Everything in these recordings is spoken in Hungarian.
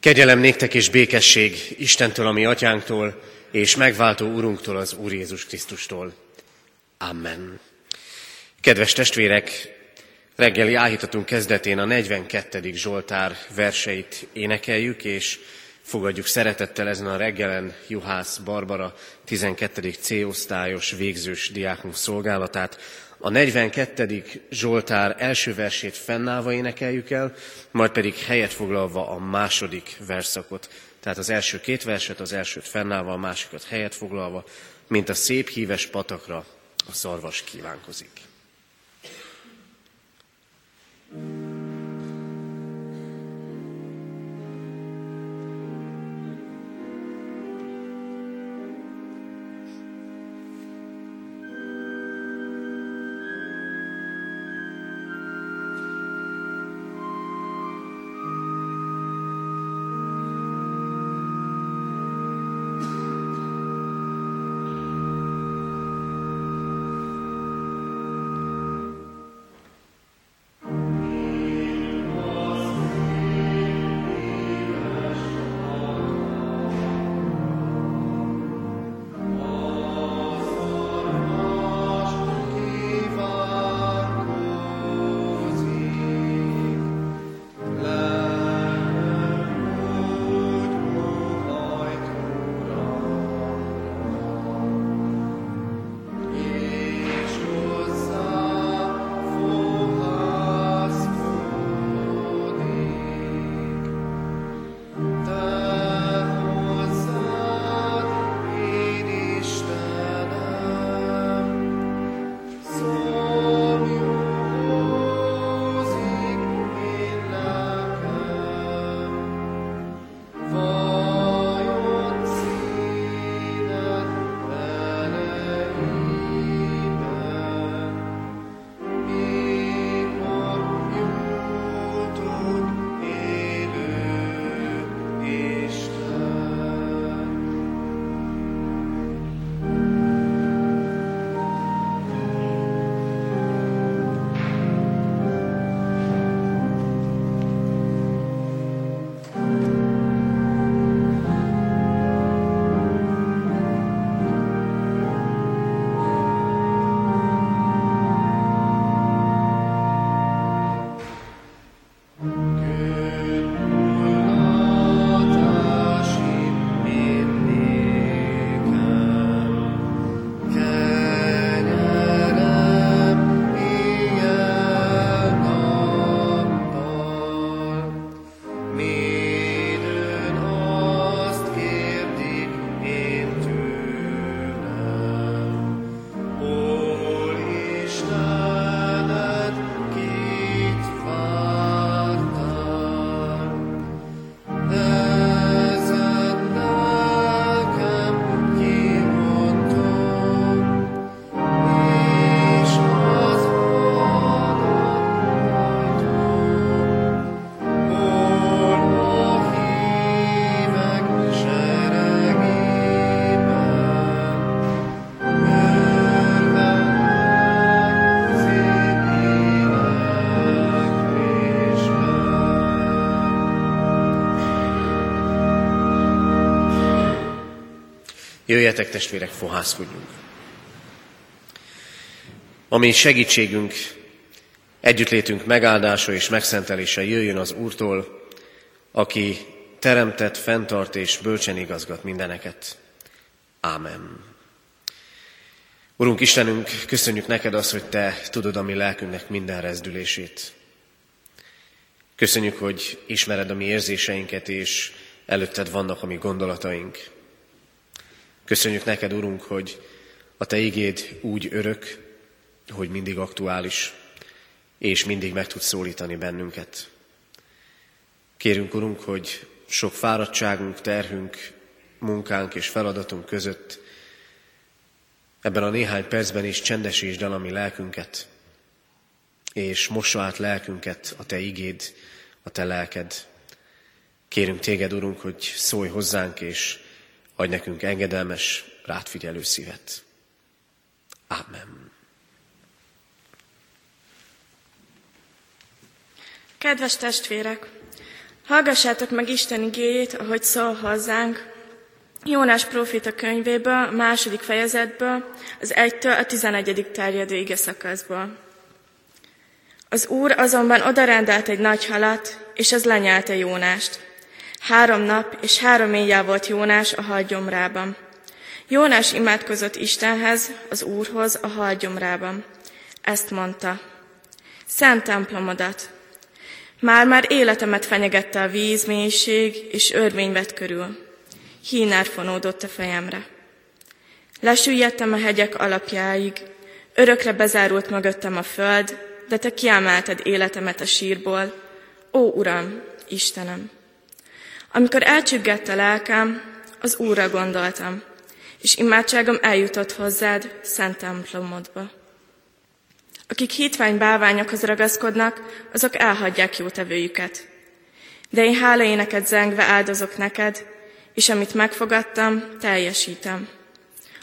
Kegyelem néktek és békesség Istentől, ami atyánktól, és megváltó Urunktól, az Úr Jézus Krisztustól. Amen. Kedves testvérek, reggeli áhítatunk kezdetén a 42. Zsoltár verseit énekeljük, és fogadjuk szeretettel ezen a reggelen Juhász Barbara 12. C-osztályos végzős diákunk szolgálatát, a 42. Zsoltár első versét fennállva énekeljük el, majd pedig helyet foglalva a második verszakot. Tehát az első két verset, az elsőt fennállva, a másikat helyet foglalva, mint a szép híves patakra a szarvas kívánkozik. Jöjjetek testvérek, fohászkodjunk. Ami segítségünk, együttlétünk megáldása és megszentelése jöjjön az Úrtól, aki teremtett, fenntart és bölcsen igazgat mindeneket. Ámen. Urunk Istenünk, köszönjük neked azt, hogy Te tudod a mi lelkünknek minden rezdülését. Köszönjük, hogy ismered a mi érzéseinket, és előtted vannak a mi gondolataink. Köszönjük neked, Urunk, hogy a Te igéd úgy örök, hogy mindig aktuális, és mindig meg tud szólítani bennünket. Kérünk, Urunk, hogy sok fáradtságunk, terhünk, munkánk és feladatunk között ebben a néhány percben is csendesítsd el a mi lelkünket, és mossa át lelkünket a Te igéd, a Te lelked. Kérünk Téged, Urunk, hogy szólj hozzánk, és Adj nekünk engedelmes, rátfigyelő szívet. Amen. Kedves testvérek! Hallgassátok meg Isten igéjét, ahogy szól hozzánk. Jónás profita könyvéből, a második fejezetből, az 1-től a 11. terjedő ige szakaszból. Az úr azonban odarendelt egy nagy halat, és az lenyelte Jónást. Három nap és három éjjel volt Jónás a hal gyomrában. Jónás imádkozott Istenhez, az Úrhoz a hal gyomrában. Ezt mondta. Szent templomodat, már-már életemet fenyegette a víz, mélység, és örvény vett körül. Hínár fonódott a fejemre. Lesüllyedtem a hegyek alapjáig, örökre bezárult mögöttem a föld, de te kiemelted életemet a sírból. Ó, Uram, Istenem! Amikor elcsüggett a lelkem, az Úrra gondoltam, és imádságom eljutott hozzád, szent templomodba. Akik hitvány bálványokhoz ragaszkodnak, azok elhagyják jótevőjüket. De én hálaéneket zengve áldozok neked, és amit megfogadtam, teljesítem.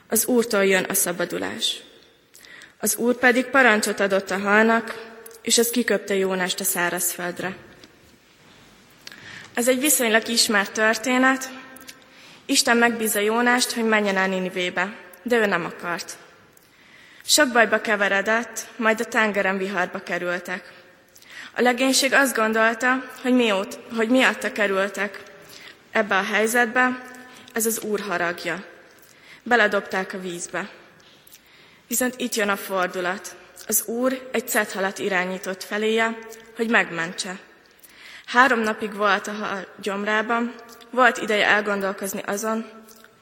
Az Úrtól jön a szabadulás. Az Úr pedig parancsot adott a halnak, és ez kiköpte Jónást a szárazföldre. Ez egy viszonylag ismert történet. Isten megbízza Jónást, hogy menjen el Ninivébe, de ő nem akart. Sok bajba keveredett, majd a tengeren viharba kerültek. A legénység azt gondolta, hogy, miót, hogy miatta kerültek ebbe a helyzetbe, ez az Úr haragja. Beledobták a vízbe. Viszont itt jön a fordulat. Az Úr egy cethalat irányított feléje, hogy megmentse. Három napig volt a gyomrában, volt ideje elgondolkozni azon,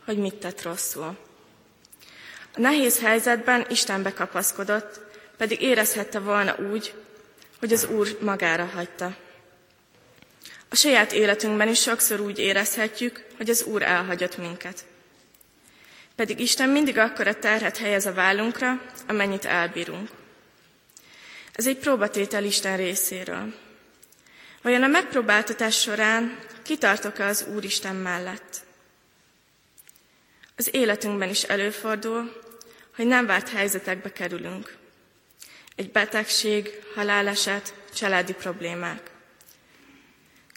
hogy mit tett rosszul. A nehéz helyzetben Istenbe kapaszkodott, pedig érezhette volna úgy, hogy az Úr magára hagyta. A saját életünkben is sokszor úgy érezhetjük, hogy az Úr elhagyott minket. Pedig Isten mindig akkora terhet helyez a vállunkra, amennyit elbírunk. Ez egy próbatétel Isten részéről. Vajon a megpróbáltatás során kitartok-e az Úristen mellett? Az életünkben is előfordul, hogy nem várt helyzetekbe kerülünk. Egy betegség, haláleset, családi problémák.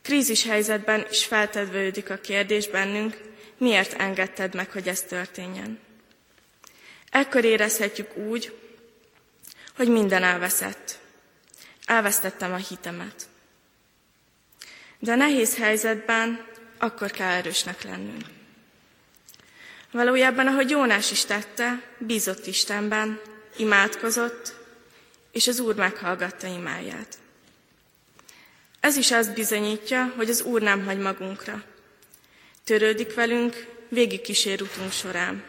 Krízis helyzetben is feltevődik a kérdés bennünk, miért engedted meg, hogy ez történjen. Ekkor érezhetjük úgy, hogy minden elveszett. Elvesztettem a hitemet. De nehéz helyzetben akkor kell erősnek lennünk. Valójában, ahogy Jónás is tette, bízott Istenben, imádkozott, és az Úr meghallgatta imáját. Ez is azt bizonyítja, hogy az Úr nem hagy magunkra. Törődik velünk, végig kísér utunk során.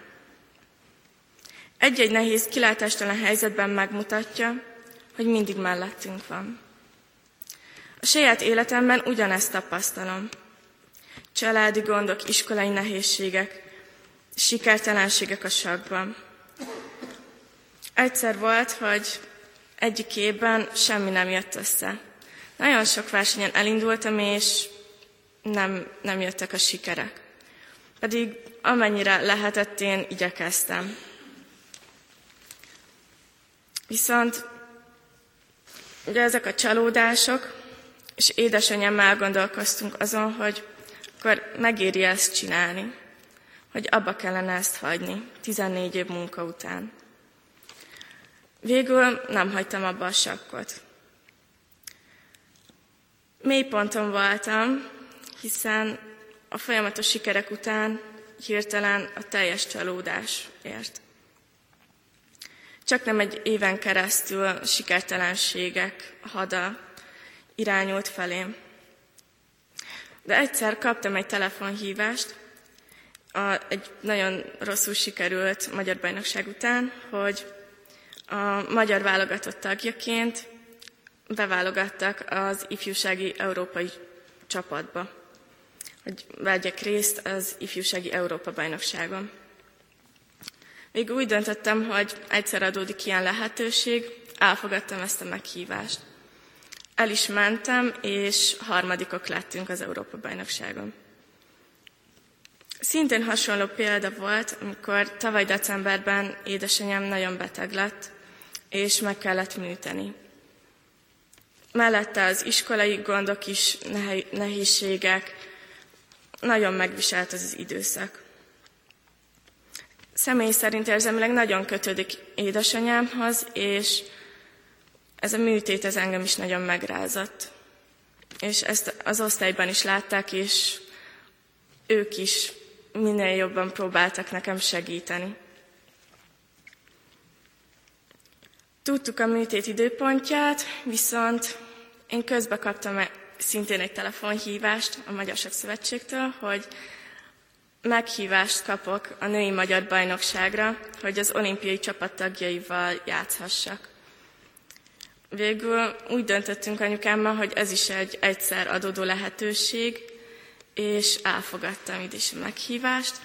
Egy-egy nehéz, kilátástalan helyzetben megmutatja, hogy mindig mellettünk van. A saját életemben ugyanezt tapasztalom. Családi gondok, iskolai nehézségek, sikertelenségek a sakban. Egyszer volt, hogy egyik évben semmi nem jött össze. Nagyon sok versenyen elindultam, és nem, nem jöttek a sikerek. Pedig amennyire lehetett, én igyekeztem. Viszont ugye ezek a csalódások, és édesanyám elgondolkoztunk azon, hogy akkor megéri ezt csinálni hogy abba kellene ezt hagyni, 14 év munka után. Végül nem hagytam abba a sakkot. Mély ponton voltam, hiszen a folyamatos sikerek után hirtelen a teljes csalódás ért. Csak nem egy éven keresztül sikertelenségek hada irányult felém. De egyszer kaptam egy telefonhívást, a, egy nagyon rosszul sikerült magyar bajnokság után, hogy a magyar válogatott tagjaként beválogattak az ifjúsági európai csapatba, hogy vegyek részt az ifjúsági Európa bajnokságon. Még úgy döntöttem, hogy egyszer adódik ilyen lehetőség, elfogadtam ezt a meghívást. El is mentem, és harmadikok lettünk az Európa bajnokságon. Szintén hasonló példa volt, amikor tavaly decemberben édesanyám nagyon beteg lett, és meg kellett műteni. mellette az iskolai gondok is, nehézségek, nagyon megviselt az, az időszak. Személy szerint érzelmileg nagyon kötődik édesanyámhoz, és ez a műtét ez engem is nagyon megrázott. És ezt az osztályban is látták, és ők is minél jobban próbáltak nekem segíteni. Tudtuk a műtét időpontját, viszont én közbe kaptam szintén egy telefonhívást a Magyarság Szövetségtől, hogy meghívást kapok a női magyar bajnokságra, hogy az olimpiai csapat tagjaival játszhassak. Végül úgy döntöttünk anyukámmal, hogy ez is egy egyszer adódó lehetőség, és elfogadtam is a meghívást,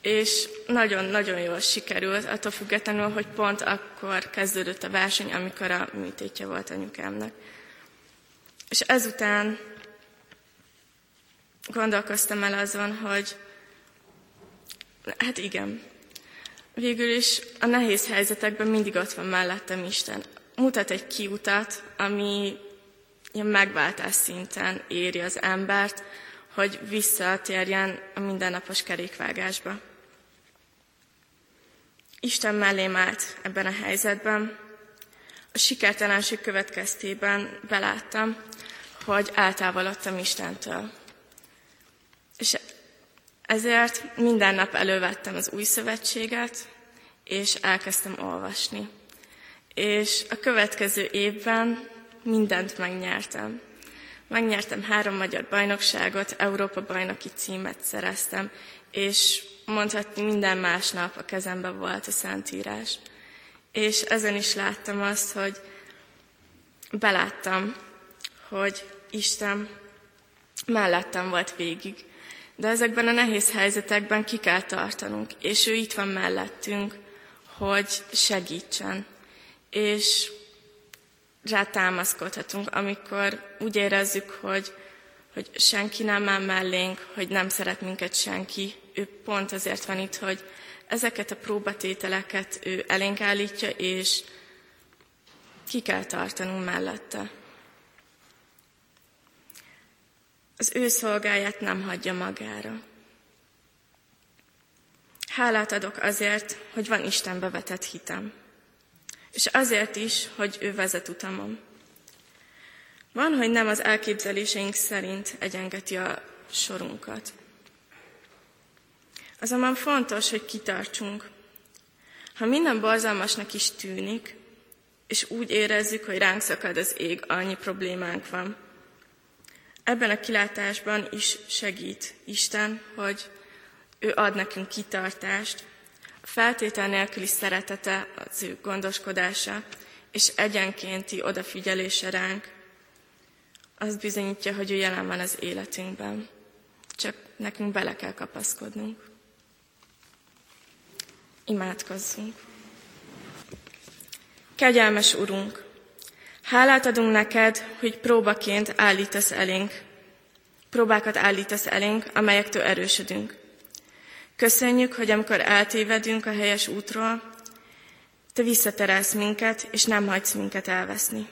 és nagyon-nagyon jól sikerült, attól függetlenül, hogy pont akkor kezdődött a verseny, amikor a műtétje volt anyukámnak. És ezután gondolkoztam el azon, hogy hát igen, végül is a nehéz helyzetekben mindig ott van mellettem Isten. Mutat egy kiutat, ami ilyen megváltás szinten éri az embert, hogy visszatérjen a mindennapos kerékvágásba. Isten mellém állt ebben a helyzetben. A sikertelenség következtében beláttam, hogy eltávolodtam Istentől. És ezért minden nap elővettem az új szövetséget, és elkezdtem olvasni. És a következő évben mindent megnyertem. Megnyertem három magyar bajnokságot, Európa bajnoki címet szereztem, és mondhatni minden másnap a kezemben volt a Szentírás. És ezen is láttam azt, hogy beláttam, hogy Isten mellettem volt végig. De ezekben a nehéz helyzetekben ki kell tartanunk, és ő itt van mellettünk, hogy segítsen. És rá támaszkodhatunk, amikor úgy érezzük, hogy, hogy senki nem áll mellénk, hogy nem szeret minket senki. Ő pont azért van itt, hogy ezeket a próbatételeket ő elénk állítja, és ki kell tartanunk mellette. Az ő szolgáját nem hagyja magára. Hálát adok azért, hogy van Istenbe vetett hitem és azért is, hogy ő vezet utamon. Van, hogy nem az elképzeléseink szerint egyengeti a sorunkat. Azonban fontos, hogy kitartsunk. Ha minden borzalmasnak is tűnik, és úgy érezzük, hogy ránk szakad az ég, annyi problémánk van. Ebben a kilátásban is segít Isten, hogy ő ad nekünk kitartást, feltétel nélküli szeretete, az ő gondoskodása és egyenkénti odafigyelése ránk, az bizonyítja, hogy ő jelen van az életünkben. Csak nekünk bele kell kapaszkodnunk. Imádkozzunk. Kegyelmes Urunk, hálát adunk neked, hogy próbaként állítasz elénk, próbákat állítasz elénk, amelyektől erősödünk. Köszönjük, hogy amikor eltévedünk a helyes útról, te visszaterelsz minket, és nem hagysz minket elveszni.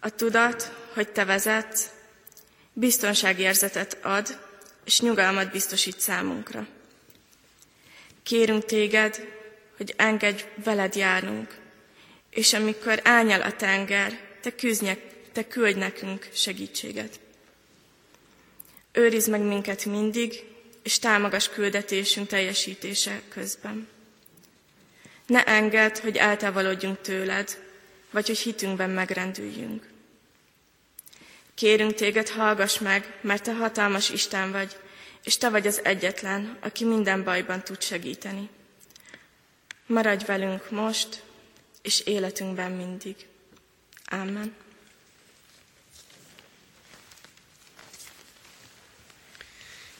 A tudat, hogy te vezetsz, biztonságérzetet ad, és nyugalmat biztosít számunkra. Kérünk téged, hogy engedj veled járnunk, és amikor elnyel a tenger, te, küzdnyek, te küldj nekünk segítséget. Őrizd meg minket mindig, és támogass küldetésünk teljesítése közben. Ne engedd, hogy eltávolodjunk tőled, vagy hogy hitünkben megrendüljünk. Kérünk téged, hallgass meg, mert te hatalmas Isten vagy, és te vagy az egyetlen, aki minden bajban tud segíteni. Maradj velünk most, és életünkben mindig. Amen.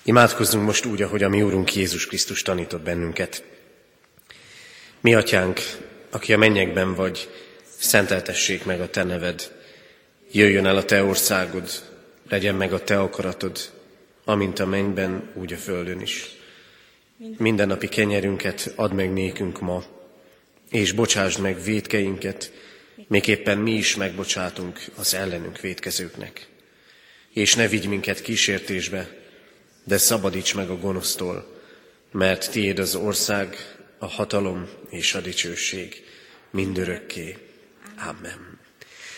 Imádkozzunk most úgy, ahogy a mi Úrunk Jézus Krisztus tanított bennünket. Mi atyánk, aki a mennyekben vagy, szenteltessék meg a te neved. Jöjjön el a te országod, legyen meg a te akaratod, amint a mennyben, úgy a földön is. Minden napi kenyerünket add meg nékünk ma, és bocsásd meg védkeinket, Miképpen mi is megbocsátunk az ellenünk védkezőknek. És ne vigy minket kísértésbe, de szabadíts meg a gonosztól, mert tiéd az ország, a hatalom és a dicsőség mindörökké. Amen.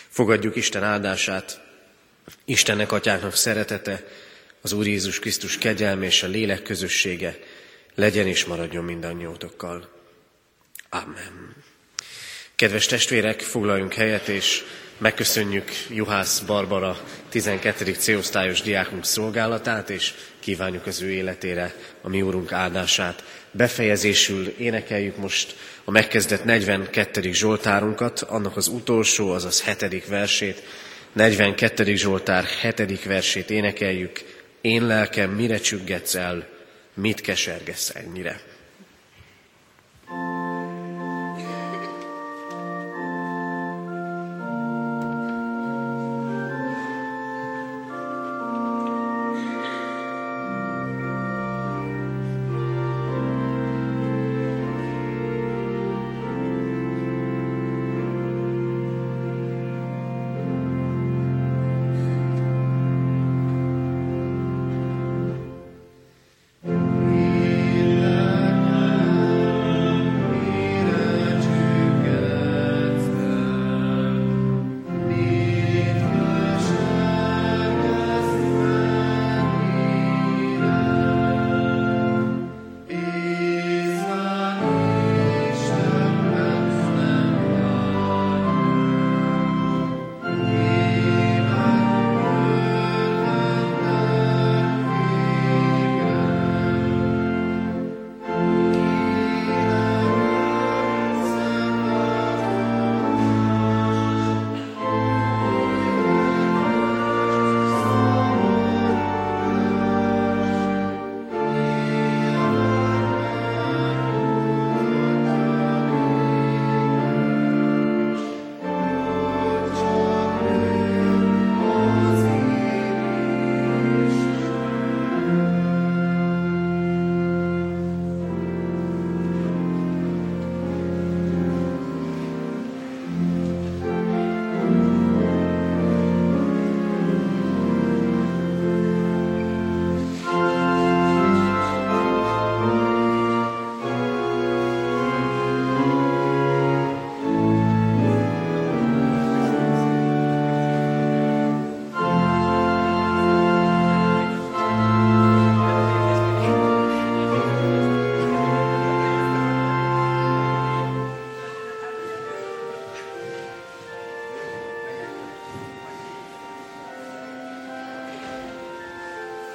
Fogadjuk Isten áldását, Istennek atyáknak szeretete, az Úr Jézus Krisztus kegyelme és a lélek közössége legyen és maradjon mindannyiótokkal. Amen. Kedves testvérek, foglaljunk helyet, és megköszönjük Juhász Barbara 12. C-osztályos diákunk szolgálatát, és kívánjuk az ő életére a mi úrunk áldását. Befejezésül énekeljük most a megkezdett 42. Zsoltárunkat, annak az utolsó, azaz hetedik versét, 42. Zsoltár hetedik versét énekeljük. Én lelkem, mire csüggetsz el, mit kesergesz ennyire?